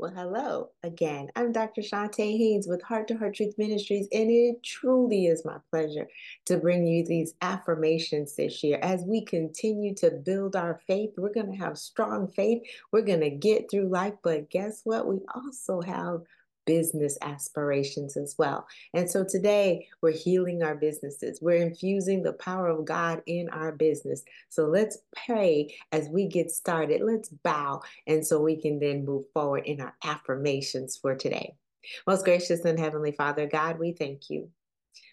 Well, hello again. I'm Dr. Chonta Haynes with Heart to Heart Truth Ministries, and it truly is my pleasure to bring you these affirmations this year. As we continue to build our faith, we're going to have strong faith. We're going to get through life, but guess what? We also have business aspirations as well. And so today we're healing our businesses. We're infusing the power of God in our business. So let's pray as we get started. Let's bow. And so we can then move forward in our affirmations for today. Most gracious and heavenly Father, God, we thank you.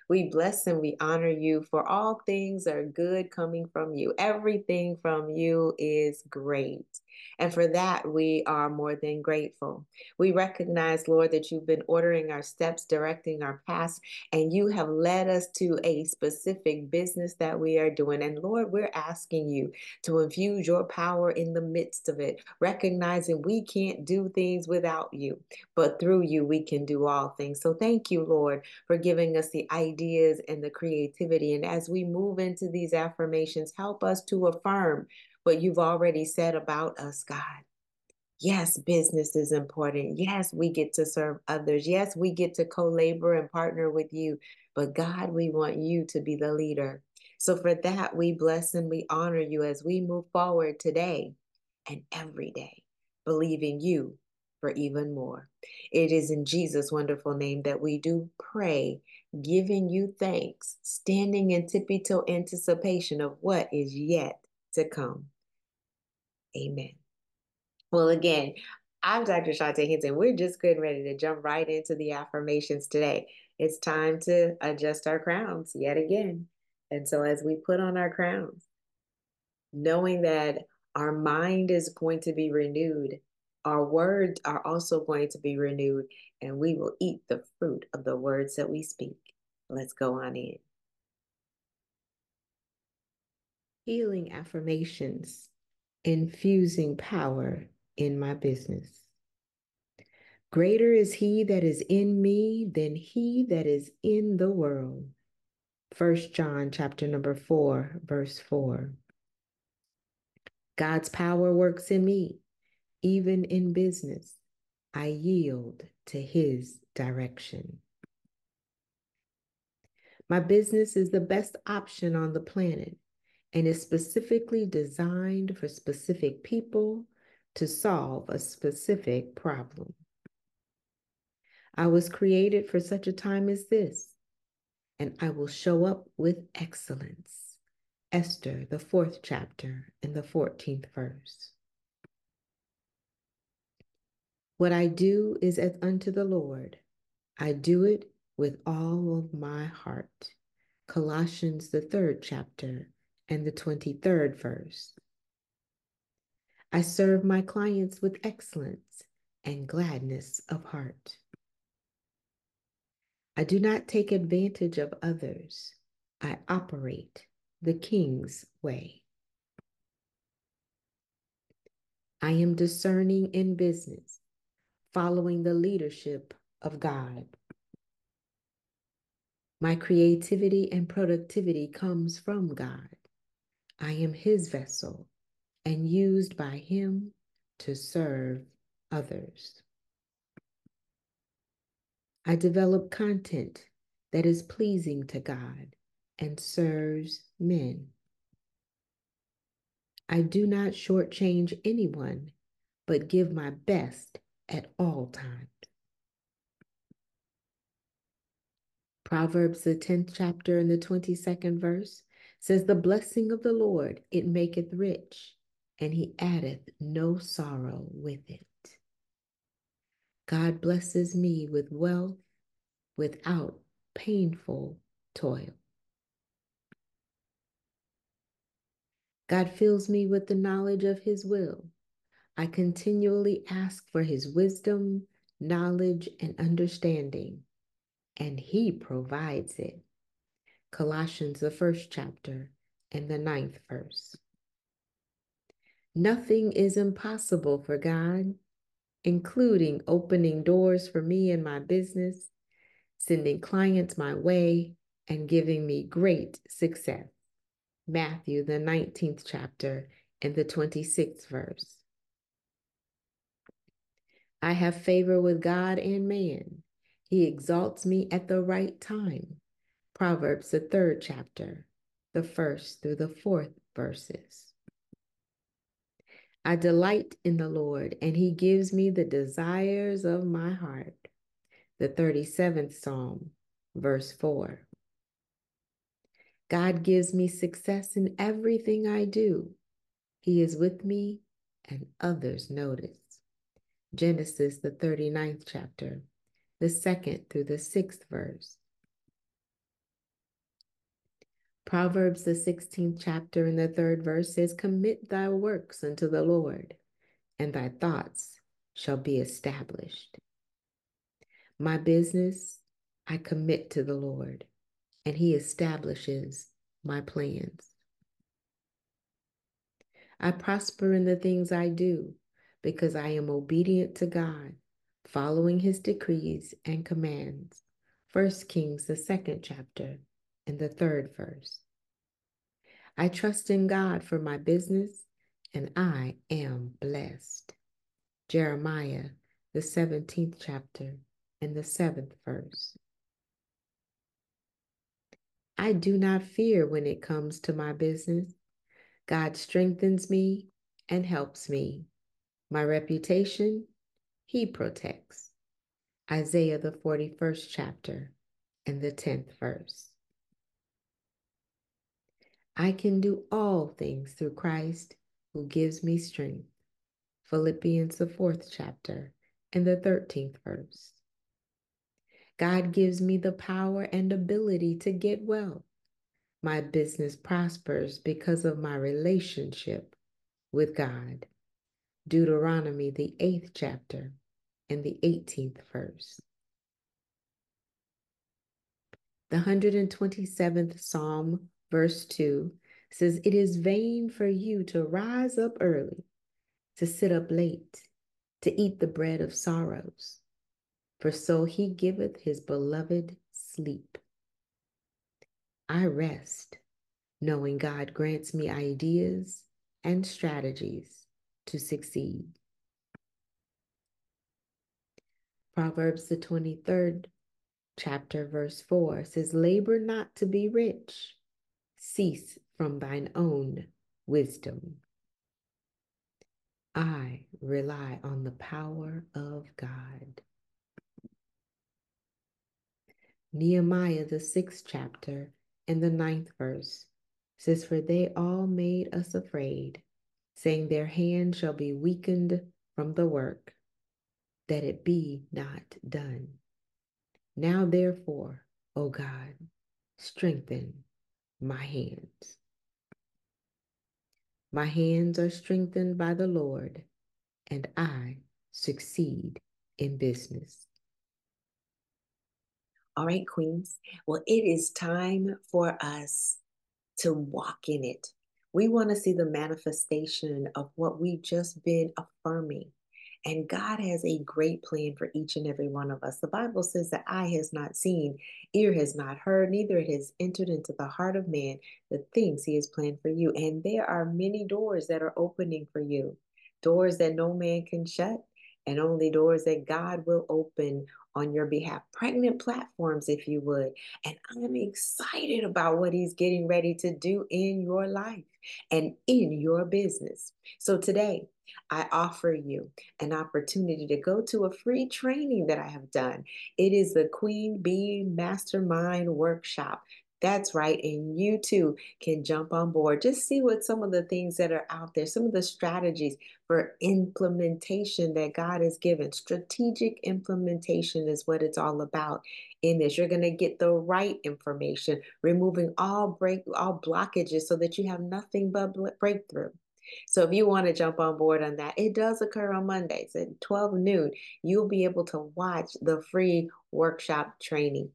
We bless and we honor you, for all things are good coming from you. Everything from you is great. And for that, we are more than grateful. We recognize, Lord, that you've been ordering our steps, directing our paths, and you have led us to a specific business that we are doing. And Lord, we're asking you to infuse your power in the midst of it, recognizing we can't do things without you, but through you, we can do all things. So thank you, Lord, for giving us the ideas and the creativity. And as we move into these affirmations, help us to affirm what you've already said about us, God. Yes, business is important. Yes, we get to serve others. Yes, we get to co labor and partner with you. But God, we want you to be the leader. So for that, we bless and we honor you as we move forward today and every day, believing you for even more. It is in Jesus' wonderful name that we do pray, giving you thanks, standing in tippy toe anticipation of what is yet to come. Amen. Well, again, I'm Dr. Chonta Hinton. We're just getting ready to jump right into the affirmations today. It's time to adjust our crowns yet again. And so, as we put on our crowns, knowing that our mind is going to be renewed, our words are also going to be renewed, and we will eat the fruit of the words that we speak. Let's go on in. Healing affirmations infusing power in my business. Greater is he that is in me than he that is in the world. First John chapter number 4 verse 4. God's power works in me, even in business. I yield to his direction. My business is the best option on the planet and is specifically designed for specific people to solve a specific problem. I was created for such a time as this, and I will show up with excellence. Esther, the fourth chapter, and the 14th verse. What I do is as unto the Lord. I do it with all of my heart. Colossians, the third chapter, and the 23rd verse. I serve my clients with excellence and gladness of heart. I do not take advantage of others. I operate the King's way. I am discerning in business, following the leadership of God. My creativity and productivity comes from God. I am his vessel and used by him to serve others. I develop content that is pleasing to God and serves men. I do not shortchange anyone, but give my best at all times. Proverbs, the 10th chapter and the 22nd verse says, The blessing of the Lord, it maketh rich, and he addeth no sorrow with it. God blesses me with wealth without painful toil. God fills me with the knowledge of his will. I continually ask for his wisdom, knowledge, and understanding, and he provides it. Colossians, the first chapter, and the ninth verse. Nothing is impossible for God, including opening doors for me and my business, sending clients my way, and giving me great success. Matthew, the 19th chapter, and the 26th verse. I have favor with God and man. He exalts me at the right time. Proverbs, the third chapter, the first through the fourth verses. I delight in the Lord, and he gives me the desires of my heart. The 37th Psalm, verse 4. God gives me success in everything I do. He is with me, and others notice. Genesis, the 39th chapter, the second through the sixth verse. Proverbs, the 16th chapter, and the third verse says, Commit thy works unto the Lord, and thy thoughts shall be established. My business I commit to the Lord, and he establishes my plans. I prosper in the things I do because I am obedient to God, following his decrees and commands. First Kings, the second chapter, and the third verse. I trust in God for my business, and I am blessed. Jeremiah, the 17th chapter, and the seventh verse. I do not fear when it comes to my business. God strengthens me and helps me. My reputation, He protects. Isaiah, the 41st chapter, and the 10th verse. I can do all things through Christ who gives me strength. Philippians, the fourth chapter, and the 13th verse. God gives me the power and ability to get well. My business prospers because of my relationship with God. Deuteronomy, the eighth chapter, and the 18th verse. The 127th Psalm, verse 2, says, It is vain for you to rise up early, to sit up late, to eat the bread of sorrows for so he giveth his beloved sleep. I rest, knowing God grants me ideas and strategies to succeed. Proverbs, the 23rd chapter, verse 4 says, Labor not to be rich, cease from thine own wisdom. I rely on the power of God. Nehemiah, the sixth chapter, and the ninth verse says, For they all made us afraid, saying, Their hand shall be weakened from the work, that it be not done. Now, therefore, O God, strengthen my hands. My hands are strengthened by the Lord, and I succeed in business. All right, Queens. Well, it is time for us to walk in it. We want to see the manifestation of what we've just been affirming. And God has a great plan for each and every one of us. The Bible says that eye has not seen, ear has not heard, neither it has entered into the heart of man the things he has planned for you. And there are many doors that are opening for you, doors that no man can shut, and only doors that God will open on your behalf, pregnant platforms, if you would. And I'm excited about what he's getting ready to do in your life and in your business. So today, I offer you an opportunity to go to a free training that I have done. It is the Queen B Mastermind Workshop. That's right. And you too can jump on board. Just see what some of the things that are out there, some of the strategies for implementation that God has given. Strategic implementation is what it's all about in this. You're going to get the right information, removing all break all blockages so that you have nothing but breakthrough. So if you want to jump on board on that, it does occur on Mondays at 12 noon. You'll be able to watch the free workshop training.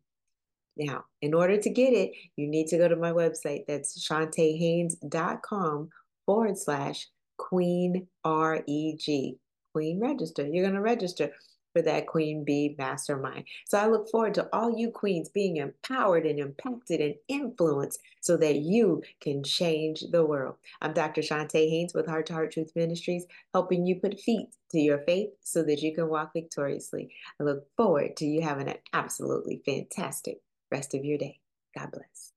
Now, in order to get it, you need to go to my website. That's chontahaynes.com forward slash Queen R E G. Queen register. You're going to register. for that Queen B Mastermind. So I look forward to all you queens being empowered and impacted and influenced so that you can change the world. I'm Dr. Chonta Haynes with Heart to Heart Truth Ministries, helping you put feet to your faith so that you can walk victoriously. I look forward to you having an absolutely fantastic rest of your day. God bless.